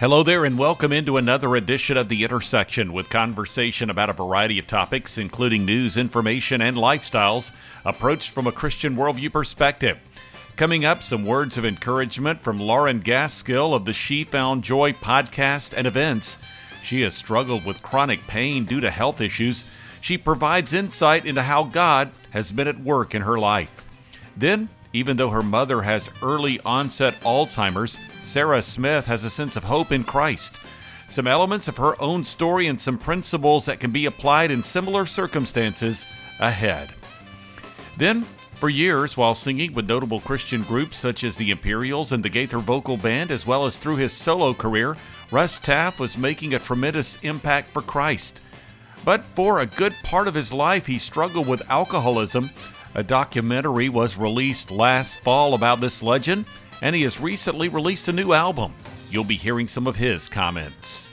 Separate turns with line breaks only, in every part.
Hello there, and welcome into another edition of The Intersection with conversation about a variety of topics, including news, information, and lifestyles, approached from a Christian worldview perspective. Coming up, some words of encouragement from Lauren Gaskill of the She Found Joy podcast and events. She has struggled with chronic pain due to health issues. She provides insight into how God has been at work in her life. Then, even though her mother has early onset Alzheimer's, Sarah Smith has a sense of hope in Christ. Some elements of her own story and some principles that can be applied in similar circumstances ahead. Then, for years, while singing with notable Christian groups such as the Imperials and the Gaither Vocal Band, as well as through his solo career, Russ Taff was making a tremendous impact for Christ. But for a good part of his life, he struggled with alcoholism a documentary was released last fall about this legend, and he has recently released a new album. You'll be hearing some of his comments.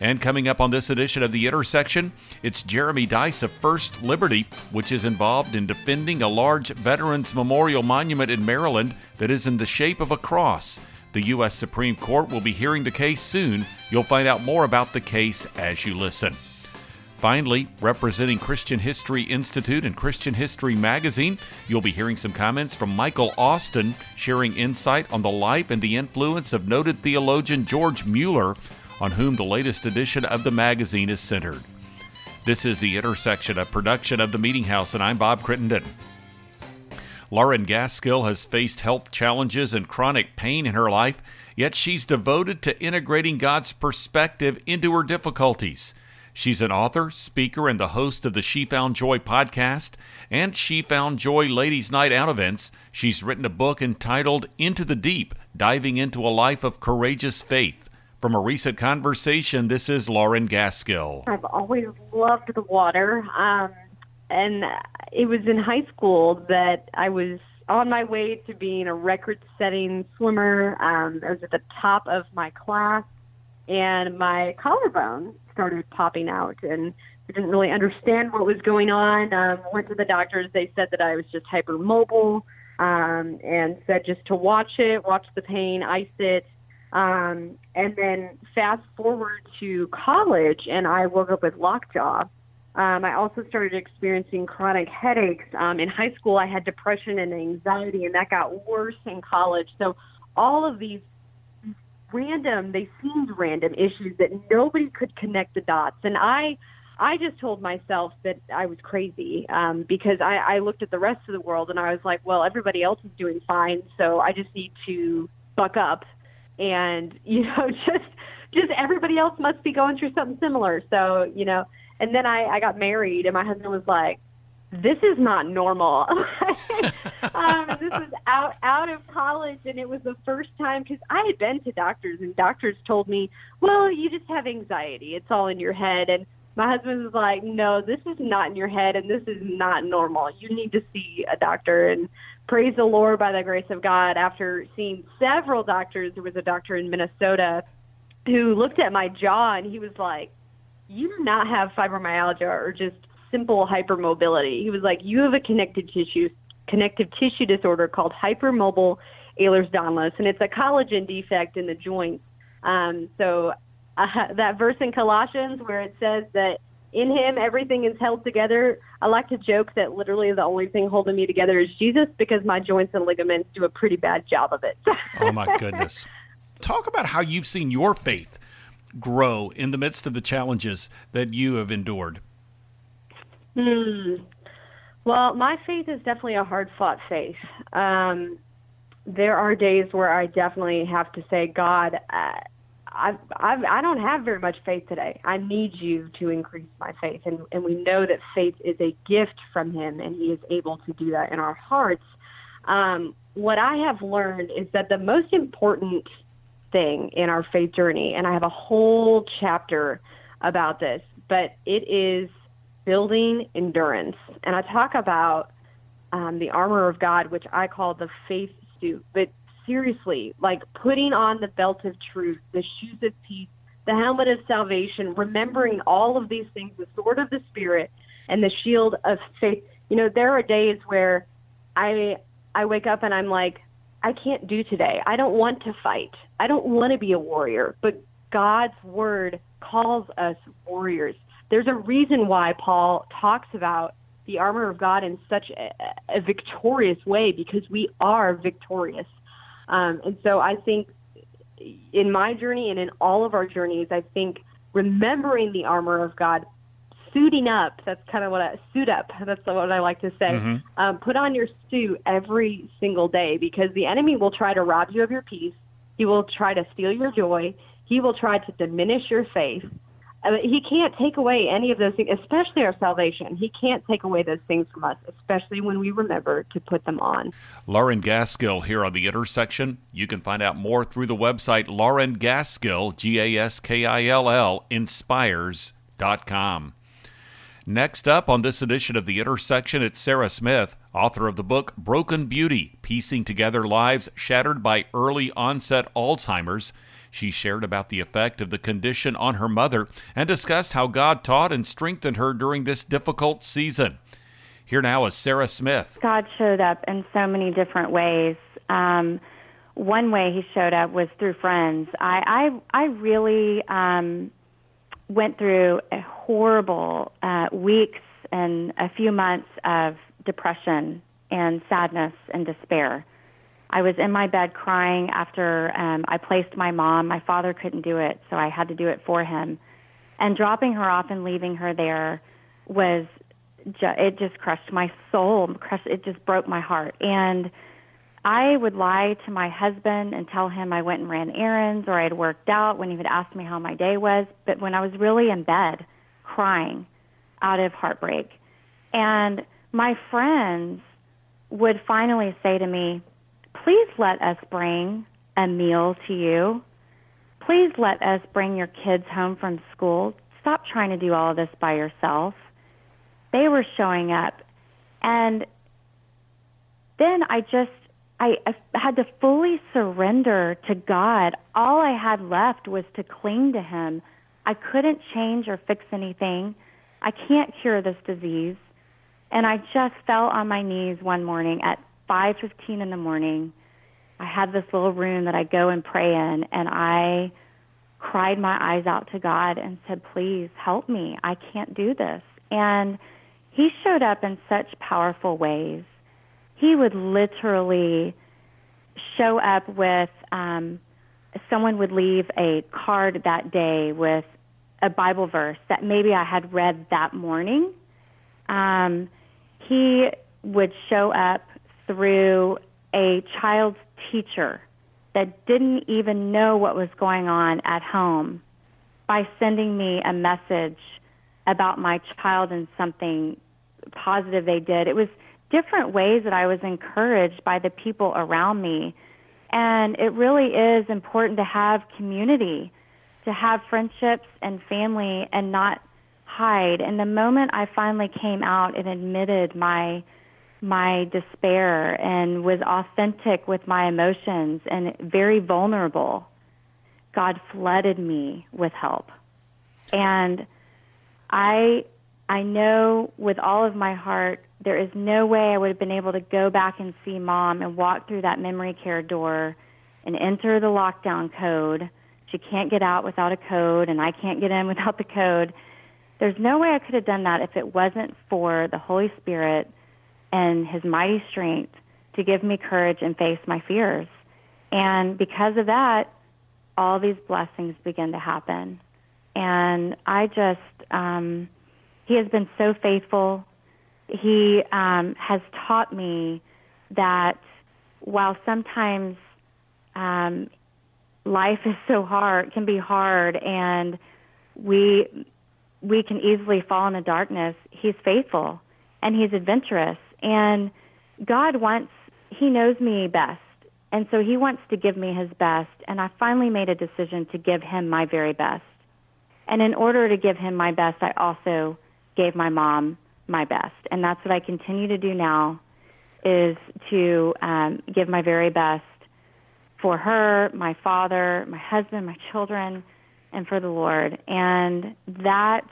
And coming up on this edition of The Intersection, it's Jeremy Dys of First Liberty, which is involved in defending a large Veterans Memorial Monument in Maryland that is in the shape of a cross. The U.S. Supreme Court will be hearing the case soon. You'll find out more about the case as you listen. Finally, representing Christian History Institute and Christian History Magazine, you'll be hearing some comments from Michael Austin sharing insight on the life and the influence of noted theologian George Mueller, on whom the latest edition of the magazine is centered. This is the intersection of production of the Meeting House, and I'm Bob Crittenden. Lauren Gaskill has faced health challenges and chronic pain in her life, yet she's devoted to integrating God's perspective into her difficulties. She's an author, speaker, and the host of the She Found Joy podcast and She Found Joy Ladies Night Out events. She's written a book entitled Into the Deep Diving into a Life of Courageous Faith. From a recent conversation, this is Lauren Gaskill.
I've always loved the water. Um, and it was in high school that I was on my way to being a record setting swimmer. Um, I was at the top of my class, and my collarbone started popping out and I didn't really understand what was going on. Um, went to the doctors. They said that I was just hypermobile um, and said just to watch it, watch the pain, ice it. Um, and then fast forward to college, and I woke up with lockjaw. Um, I also started experiencing chronic headaches. Um, in high school, I had depression and anxiety, and that got worse in college. So all of these random they seemed random issues that nobody could connect the dots. And i i just told myself that i was crazy um because i i looked at the rest of the world and i was like well everybody else is doing fine so i just need to buck up and you know just just everybody else must be going through something similar. So you know and then i i got married and my husband was like this is not normal. um, this was out out of college, and it was the first time because I had been to doctors, and doctors told me, "Well, you just have anxiety. It's all in your head." And my husband was like, "No, this is not in your head, and this is not normal. You need to see a doctor." And praise the Lord, by the grace of God, after seeing several doctors, there was a doctor in Minnesota who looked at my jaw, and he was like, "You do not have fibromyalgia or just." Simple hypermobility. He was like, you have a connective tissue connective tissue disorder called hypermobile Ehlers-Danlos, and it's a collagen defect in the joints. Um, so uh, that verse in Colossians where it says that in him everything is held together. I like to joke that literally the only thing holding me together is Jesus because my joints and ligaments do a pretty bad job of it.
oh my goodness. Talk about how you've seen your faith grow in the midst of the challenges that you have endured.
Hmm. Well, my faith is definitely a hard fought faith. Um, there are days where I definitely have to say, God, uh, I've, I've, I don't have very much faith today. I need you to increase my faith. And, and we know that faith is a gift from Him, and He is able to do that in our hearts. Um, what I have learned is that the most important thing in our faith journey, and I have a whole chapter about this, but it is building endurance. And I talk about um, the armor of God, which I call the faith suit. But seriously, like putting on the belt of truth, the shoes of peace, the helmet of salvation, remembering all of these things, the sword of the Spirit, and the shield of faith. You know, there are days where I I wake up and I'm like, I can't do today. I don't want to fight. I don't want to be a warrior. But God's word calls us warriors. There's a reason why Paul talks about the armor of God in such a, a victorious way because we are victorious. Um, and so I think in my journey and in all of our journeys, I think remembering the armor of God, suiting up, that's kind of what I suit up, that's what I like to say. Mm-hmm. Um, put on your suit every single day because the enemy will try to rob you of your peace. He will try to steal your joy. He will try to diminish your faith. He can't take away any of those things, especially our salvation. He can't take away those things from us, especially when we remember to put them on.
Lauren Gaskill here on the intersection. You can find out more through the website Lauren Gaskill, G A S K I L L, inspires.com. Next up on this edition of The Intersection, it's Sarah Smith, author of the book Broken Beauty Piecing Together Lives Shattered by Early Onset Alzheimer's. She shared about the effect of the condition on her mother and discussed how God taught and strengthened her during this difficult season. Here now is Sarah Smith.
God showed up in so many different ways. Um, one way he showed up was through friends. I I, I really um, went through a horrible uh, weeks and a few months of depression and sadness and despair. I was in my bed crying after um, I placed my mom. My father couldn't do it, so I had to do it for him. And dropping her off and leaving her there was ju- it just crushed my soul. Crushed, it just broke my heart. And I would lie to my husband and tell him I went and ran errands or I had worked out when he would ask me how my day was. But when I was really in bed, crying out of heartbreak, and my friends would finally say to me, Please let us bring a meal to you. Please let us bring your kids home from school. Stop trying to do all of this by yourself. They were showing up. And then I just, I, I had to fully surrender to God. All I had left was to cling to Him. I couldn't change or fix anything. I can't cure this disease. And I just fell on my knees one morning at 5:15 in the morning. I had this little room that I go and pray in and I cried my eyes out to God and said, "Please help me. I can't do this." And he showed up in such powerful ways. He would literally show up with um someone would leave a card that day with a Bible verse that maybe I had read that morning. Um, he would show up through a child's teacher that didn't even know what was going on at home by sending me a message about my child and something positive they did. It was different ways that I was encouraged by the people around me. And it really is important to have community, to have friendships and family and not hide. And the moment I finally came out and admitted my my despair and was authentic with my emotions and very vulnerable, God flooded me with help. And I I know with all of my heart there is no way I would have been able to go back and see mom and walk through that memory care door and enter the lockdown code. She can't get out without a code and I can't get in without the code. There's no way I could have done that if it wasn't for the Holy Spirit and his mighty strength to give me courage and face my fears. And because of that, all these blessings begin to happen. And I just, um, he has been so faithful. He um, has taught me that while sometimes um, life is so hard, can be hard, and we we can easily fall in the darkness. He's faithful and he's adventurous, and God wants, He knows me best. And so He wants to give me His best. And I finally made a decision to give Him my very best. And in order to give Him my best, I also gave my mom my best. And that's what I continue to do now is to um, give my very best for her, my father, my husband, my children, and for the Lord. And that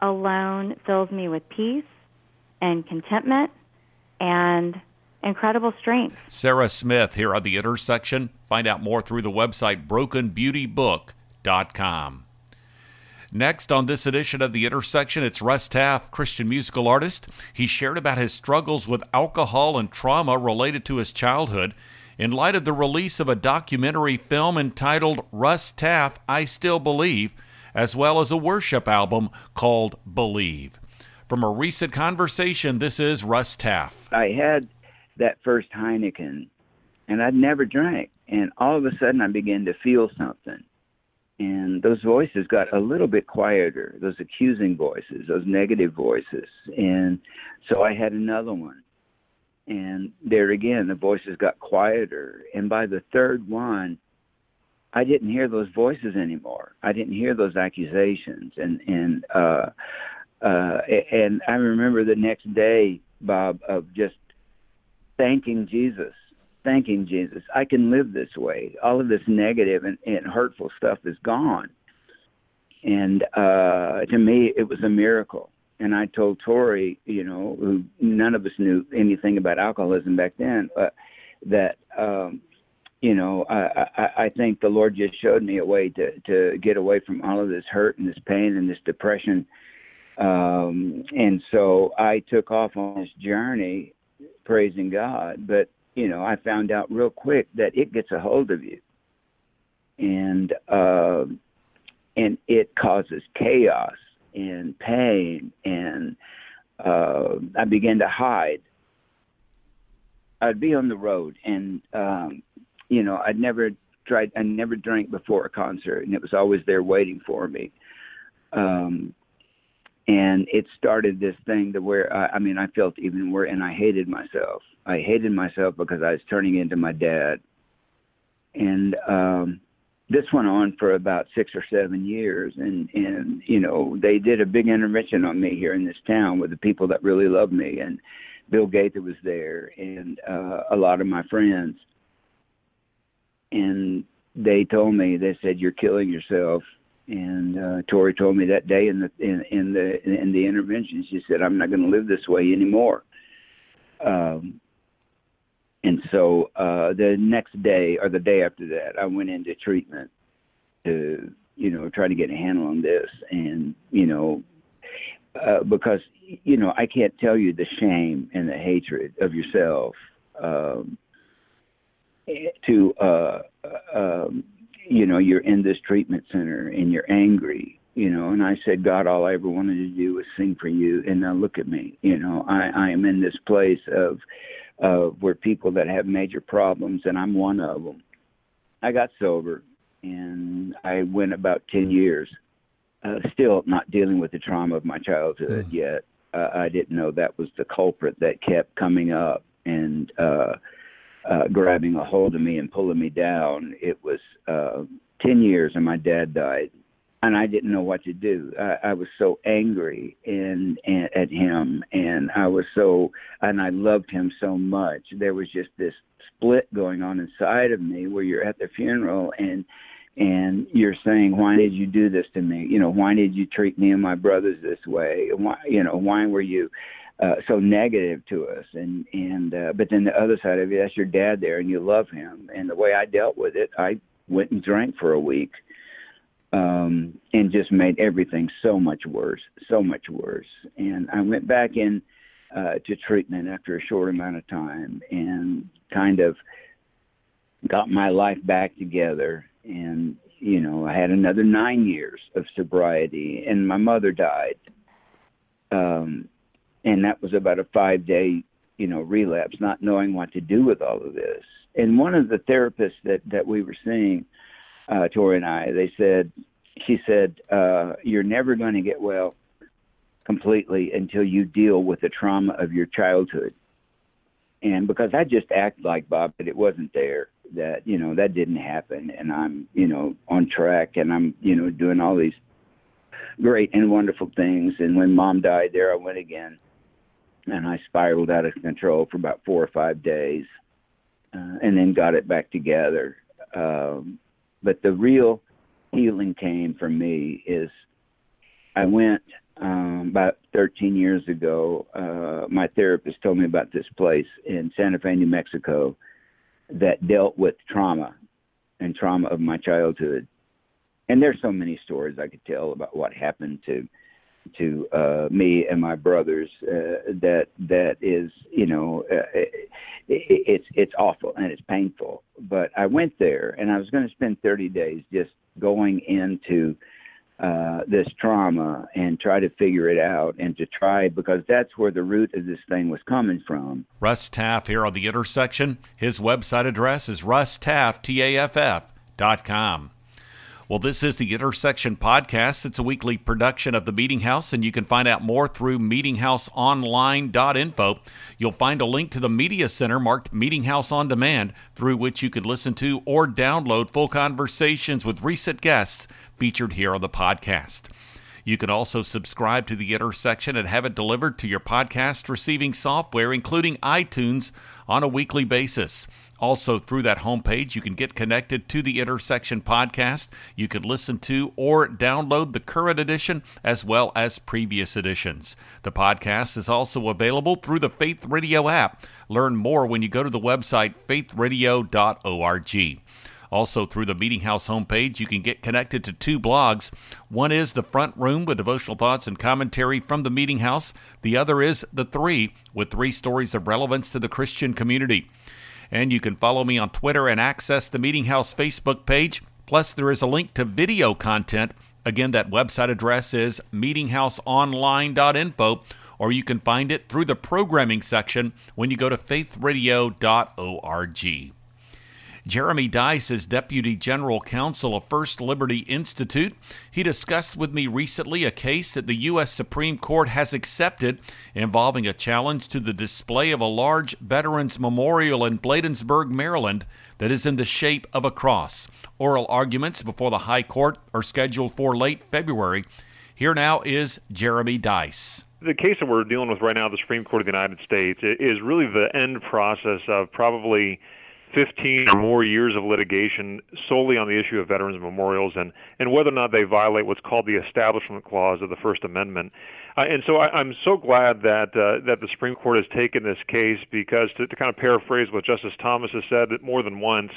alone fills me with peace and contentment and incredible strength.
Sarah Smith here on The Intersection. Find out more through the website brokenbeautybook.com com. Next on this edition of The Intersection, it's Russ Taff, Christian musical artist. He shared about his struggles with alcohol and trauma related to his childhood in light of the release of a documentary film entitled Russ Taff, I Still Believe, as well as a worship album called Believe. From a recent conversation, this is Russ Taff.
I had that first Heineken, and I'd never drank. And all of a sudden, I began to feel something. And those voices got a little bit quieter those accusing voices those negative voices. And so i had another one. And there again the voices got quieter. And by the third one i didn't hear those voices anymore. I didn't hear those accusations. And and uh uh and i remember the next day bob of just thanking jesus thanking Jesus, I can live this way. All of this negative and, and hurtful stuff is gone. And uh, to me, it was a miracle. And I told Tori, you know, who none of us knew anything about alcoholism back then, but that, um, you know, I, I, I think the Lord just showed me a way to, to get away from all of this hurt and this pain and this depression. Um, and so I took off on this journey praising God. But you know, I found out real quick that it gets a hold of you, and uh, and it causes chaos and pain, and uh, I began to hide. I'd be on the road, and um, you know, I'd never tried. I never drank before a concert, and it was always there waiting for me. Um, and it started this thing to where I, I mean I felt even worse, and I hated myself. I hated myself because I was turning into my dad, and um, this went on for about six or seven years. And and you know they did a big intervention on me here in this town with the people that really loved me, and Bill Gaither was there, and uh, a lot of my friends, and they told me they said you're killing yourself and uh, Tori told me that day in the in, in the in the intervention, she said, "I'm not going to live this way anymore." Um, and so uh, the next day or the day after that, I went into treatment to you know try to get a handle on this, and you know uh, because you know I can't tell you the shame and the hatred of yourself um, to uh, uh um, you know, you're in this treatment center and you're angry, you know, and I said, God, all I ever wanted to do was sing for you. And now look at me, you know, I, I am in this place of, uh, where people that have major problems, and I'm one of them. I got sober, and I went about 10 years, uh, still not dealing with the trauma of my childhood mm. yet. Uh, I didn't know that was the culprit that kept coming up. And, uh, uh, grabbing a hold of me and pulling me down. It was uh, 10 years and my dad died. And I didn't know what to do. I, I was so angry and at him, and I was so, and I loved him so much. There was just this split going on inside of me where you're at the funeral and and you're saying why did you do this to me you know why did you treat me and my brothers this way why you know why were you uh, so negative to us. And and uh, but then the other side of it that's your dad there and you love him. And the way I dealt with it I went and drank for a week um and just made everything so much worse so much worse. And I went back in uh to treatment after a short amount of time and kind of got my life back together. And you know I had another 9 years of sobriety and my mother died um and that was about a five day you know relapse not knowing what to do with all of this. And one of the therapists that that we were seeing uh tori and i they said she said uh you're never going to get well completely until you deal with the trauma of your childhood. And because i just act like bob that it wasn't there that you know that didn't happen. And i'm you know on track and i'm you know doing all these great and wonderful things. And when mom died there i went again and I spiraled out of control for about four or five days, uh, and then got it back together. Um, but the real healing came for me is I went um, about 13 years ago. Uh, my therapist told me about this place in Santa Fe, New Mexico, that dealt with trauma and trauma of my childhood. and there's so many stories I could tell about what happened to to uh, me and my brothers uh, that that is you know uh, it, it's it's awful and it's painful. But I went there and I was going to spend 30 days just going into uh, this trauma and try to figure it out and to try because that's where the root of this thing was coming from.
Russ Taff here on the intersection. His website address is russtaff.com. Well, this is the Intersection Podcast. It's a weekly production of the Meeting House, and you can find out more through meetinghouseonline.info. You'll find a link to the Media Center marked Meeting House on Demand, through which you can listen to or download full conversations with recent guests featured here on the podcast. You can also subscribe to the Intersection and have it delivered to your podcast receiving software, including iTunes, on a weekly basis. Also, through that homepage, you can get connected to the Intersection podcast. You can listen to or download the current edition as well as previous editions. The podcast is also available through the Faith Radio app. Learn more when you go to the website faithradio.org. Also, through the Meeting House homepage, you can get connected to two blogs. One is The Front Room with devotional thoughts and commentary from the Meeting House. The other is The Three with three stories of relevance to the Christian community. And you can follow me on Twitter and access the Meeting House Facebook page. Plus, there is a link to video content. Again, that website address is meetinghouseonline.info, or you can find it through the programming section when you go to faithradio.org. Jeremy Dys is Deputy General Counsel of First Liberty Institute. He discussed with me recently a case that the U.S. Supreme Court has accepted involving a challenge to the display of a large Veterans Memorial in Bladensburg, Maryland, that is in the shape of a cross. Oral arguments before the High Court are scheduled for late February. Here now is Jeremy Dys
the case that we're dealing with right now, the Supreme Court of the United States, is really the end process of probably 15 or more years of litigation solely on the issue of veterans memorials and, and whether or not they violate what's called the Establishment Clause of the First Amendment. Uh, and so I, I'm so glad that uh, that the Supreme Court has taken this case because to, to kind of paraphrase what Justice Thomas has said more than once,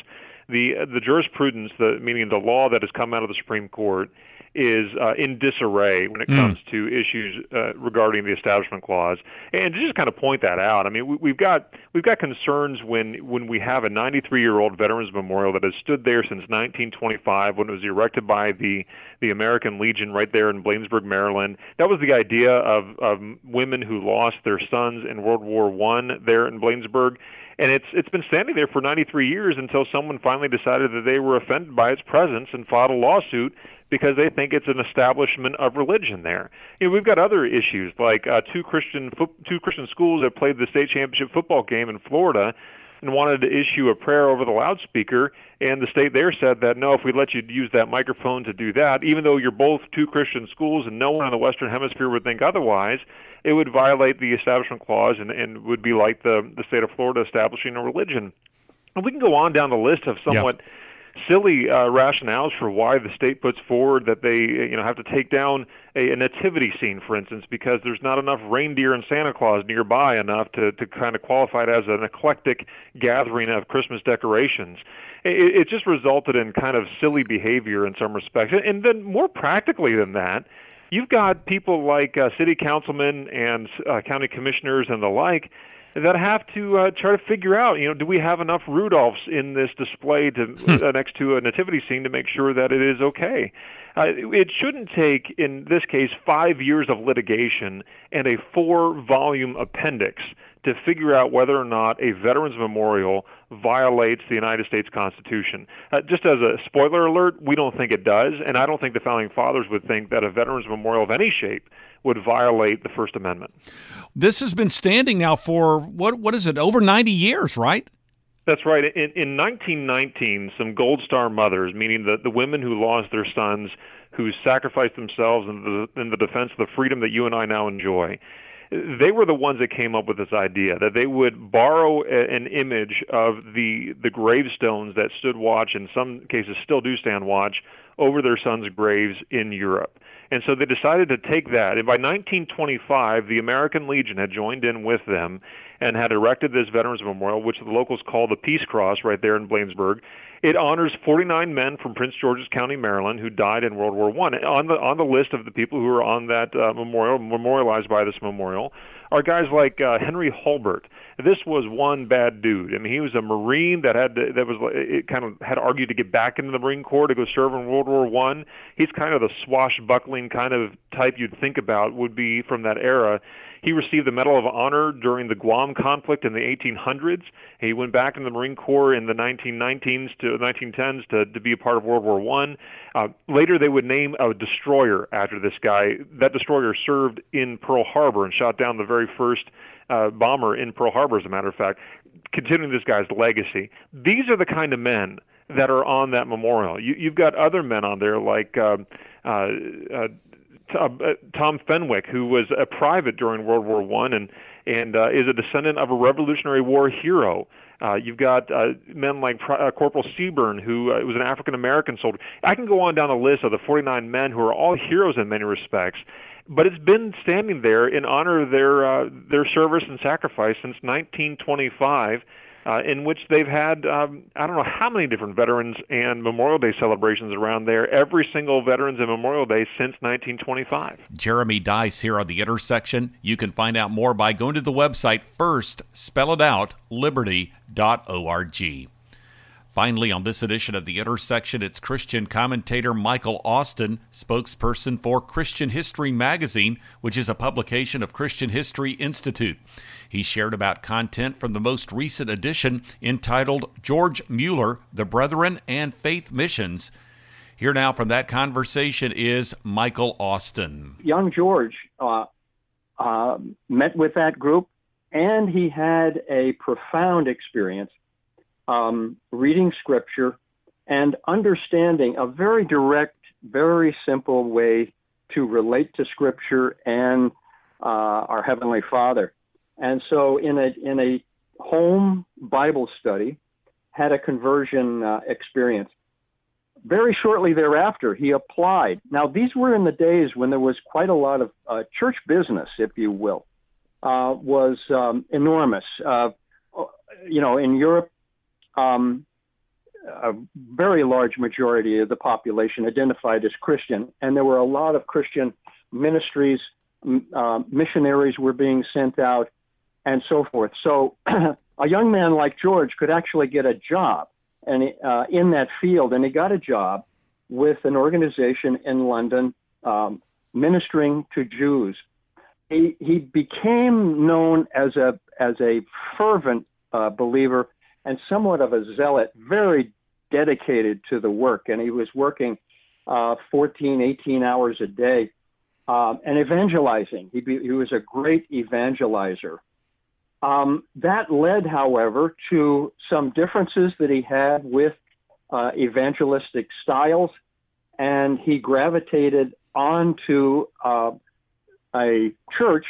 the the jurisprudence, the meaning the law that has come out of the Supreme Court, is uh, in disarray when it mm. comes to issues uh, regarding the Establishment Clause. And to just kind of point that out, I mean, we, have got we've got concerns when when we have a 93-year-old Veterans Memorial that has stood there since 1925 when it was erected by the the American Legion right there in Bladensburg, Maryland. That was the idea of of women who lost their sons in World War One there in Bladensburg and it's it's been standing there for 93 years until someone finally decided that they were offended by its presence and filed a lawsuit because they think it's an establishment of religion there. You know, we've got other issues like uh, two Christian fo- two Christian schools that played the state championship football game in Florida and wanted to issue a prayer over the loudspeaker and the state there said that no if we let you use that microphone to do that even though you're both two Christian schools and no one in the western hemisphere would think otherwise it would violate the establishment clause and, and would be like the the state of Florida establishing a religion and we can go on down the list of somewhat yep silly uh, rationales for why the state puts forward that they you know have to take down a, a nativity scene, for instance, because there's not enough reindeer and Santa Claus nearby enough to to kind of qualify it as an eclectic gathering of Christmas decorations. It, it just resulted in kind of silly behavior in some respects, and then more practically than that. You've got people like uh, city councilmen and uh, county commissioners and the like that have to uh, try to figure out, you know, do we have enough Rudolphs in this display to hmm. uh, next to a nativity scene to make sure that it is okay? Uh, it shouldn't take, in this case, five years of litigation and a four-volume appendix to figure out whether or not a veterans memorial violates the United States Constitution. Uh, just as a spoiler alert, we don't think it does, and I don't think the founding fathers would think that a veterans memorial of any shape would violate the First Amendment.
This has been standing now for what what is it over 90 years, right?
That's right. In, in 1919, some Gold Star mothers, meaning the, the women who lost their sons, who sacrificed themselves in the, in the defense of the freedom that you and I now enjoy, they were the ones that came up with this idea that they would borrow a, an image of the the gravestones that stood watch, in some cases still do stand watch, over their sons' graves in Europe And so they decided to take that. And by 1925, the American Legion had joined in with them and had erected this Veterans Memorial, which the locals call the Peace Cross, right there in Bladensburg. It honors 49 men from Prince George's County, Maryland, who died in World War One. On the on the list of the people who are on that uh, memorial, memorialized by this memorial, are guys like uh, Henry Hulbert. This was one bad dude. I mean, he was a Marine that had to, that was it kind of had argued to get back into the Marine Corps to go serve in World War One. He's kind of the swashbuckling kind of type you'd think about would be from that era. He received the Medal of Honor during the Guam conflict in the 1800s. He went back in the Marine Corps in the 1919s to 1910s to, to be a part of World War One. Uh, later, they would name a destroyer after this guy. That destroyer served in Pearl Harbor and shot down the very first uh, bomber in Pearl Harbor, as a matter of fact, continuing this guy's legacy. These are the kind of men that are on that memorial. You, you've got other men on there like uh, uh, uh, uh, Tom Fenwick, who was a private during World War One and and uh, is a descendant of a Revolutionary War hero. Uh, you've got uh, men like uh, Corporal Seaburn, who uh, was an African American soldier. I can go on down the list of the 49 men who are all heroes in many respects, but it's been standing there in honor of their uh, their service and sacrifice since 1925 uh, in which they've had um, I don't know how many different Veterans and Memorial Day celebrations around there. Every single Veterans and Memorial Day since 1925.
Jeremy Dys here on the intersection. You can find out more by going to the website first, spell it out, liberty.org. Finally, on this edition of The Intersection, it's Christian commentator Michael Austin, spokesperson for Christian History Magazine, which is a publication of Christian History Institute. He shared about content from the most recent edition entitled George Mueller, The Brethren and Faith Missions. Here now from that conversation is Michael Austin.
Young George uh, uh, met with that group, and he had a profound experience um, reading scripture and understanding a very direct, very simple way to relate to scripture and uh, our Heavenly Father. And so, in a in a home Bible study, had a conversion uh, experience. Very shortly thereafter, he applied. Now, these were in the days when there was quite a lot of uh, church business, if you will, uh, was um, enormous. Uh, you know, in Europe, um, a very large majority of the population identified as Christian, and there were a lot of Christian ministries, uh, missionaries were being sent out, and so forth. So a young man like George could actually get a job and uh, in that field, and he got a job with an organization in London um, ministering to Jews. He, he became known as a as a fervent uh, believer and somewhat of a zealot, very dedicated to the work, and he was working uh, 14, 18 hours a day um, and evangelizing. He, be, he was a great evangelizer. Um, that led, however, to some differences that he had with uh, evangelistic styles, and he gravitated onto uh, a church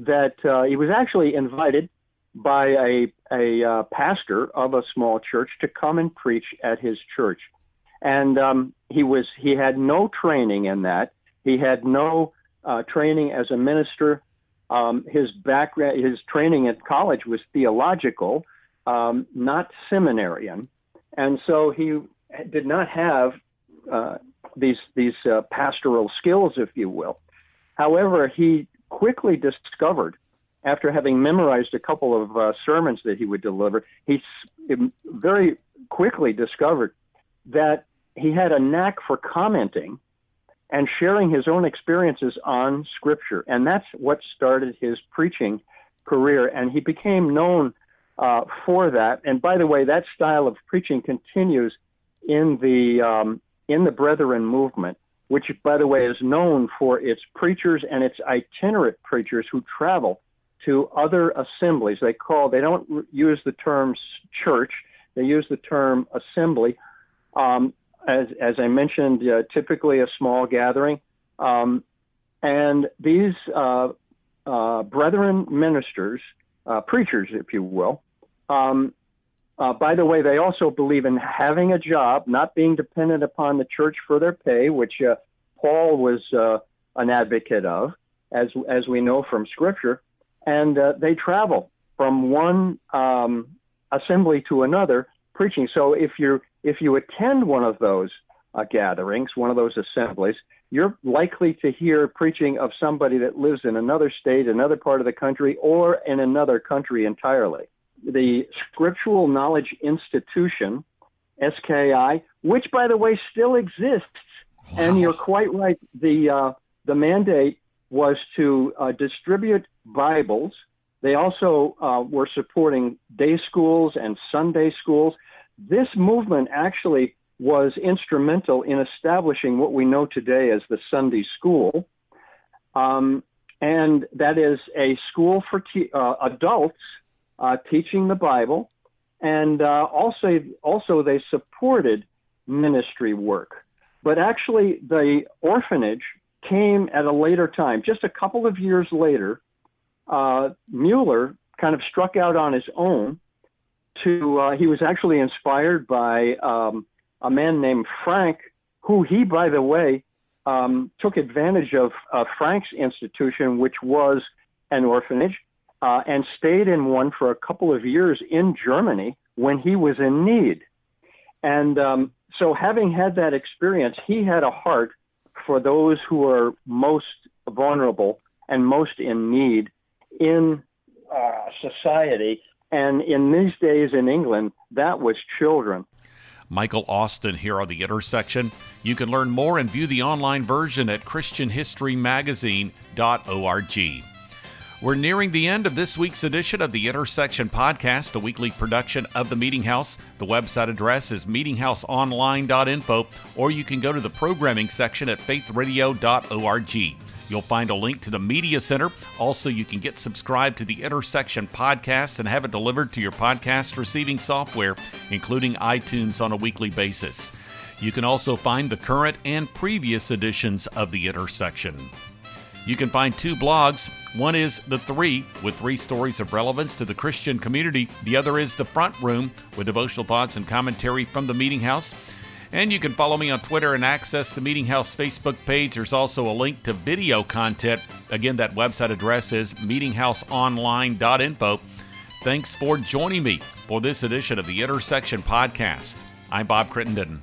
that uh, he was actually invited by a, a uh, pastor of a small church to come and preach at his church. And um, he was he had no training in that. He had no uh, training as a minister. Um, his background, his training at college was theological, um, not seminarian, and so he did not have uh, these these uh, pastoral skills, if you will. However, he quickly discovered, after having memorized a couple of uh, sermons that he would deliver, he very quickly discovered that he had a knack for commenting and sharing his own experiences on Scripture. And that's what started his preaching career. And he became known uh, for that. And by the way, that style of preaching continues in the um, in the Brethren movement, which, by the way, is known for its preachers and its itinerant preachers who travel to other assemblies. They call they don't use the term church; they use the term assembly. Um, as, as I mentioned, uh, typically a small gathering. Um, and these uh, uh, brethren ministers, uh, preachers, if you will, um, uh, by the way, they also believe in having a job, not being dependent upon the church for their pay, which uh, Paul was an advocate of, as as we know from Scripture, and uh, they travel from one um, assembly to another preaching. So if you if you attend one of those uh, gatherings, one of those assemblies, you're likely to hear preaching of somebody that lives in another state, another part of the country, or in another country entirely. The Scriptural Knowledge Institution, SKI, which by the way still exists, wow. and you're quite right. The uh, the mandate was to uh, distribute Bibles. They also uh, were supporting day schools and Sunday schools. This movement actually was instrumental in establishing what we know today as the Sunday School. Um, and that is a school for te- uh, adults uh, teaching the Bible. And uh, also, also, they supported ministry work. But actually, the orphanage came at a later time. Just a couple of years later, uh, Mueller kind of struck out on his own. To uh, he was actually inspired by um, a man named Frank, who he, by the way, um, took advantage of uh, Frank's institution, which was an orphanage, uh, and stayed in one for a couple of years in Germany when he was in need. And um, so, having had that experience, he had a heart for those who are most vulnerable and most in need in uh, society. And in these days in England, that was children.
Michael Austin here on The Intersection. You can learn more and view the online version at ChristianHistoryMagazine.org. We're nearing the end of this week's edition of the Intersection Podcast, the weekly production of the Meeting House. The website address is meetinghouseonline.info, or you can go to the programming section at faithradio.org. You'll find a link to the Media Center. Also, you can get subscribed to the Intersection podcast and have it delivered to your podcast receiving software, including iTunes, on a weekly basis. You can also find the current and previous editions of The Intersection. You can find two blogs. One is The Three, with three stories of relevance to the Christian community. The other is The Front Room, with devotional thoughts and commentary from the Meeting House. And you can follow me on Twitter and access the Meeting House Facebook page. There's also a link to video content. Again, that website address is meetinghouseonline.info. Thanks for joining me for this edition of the Intersection Podcast. I'm Bob Crittenden.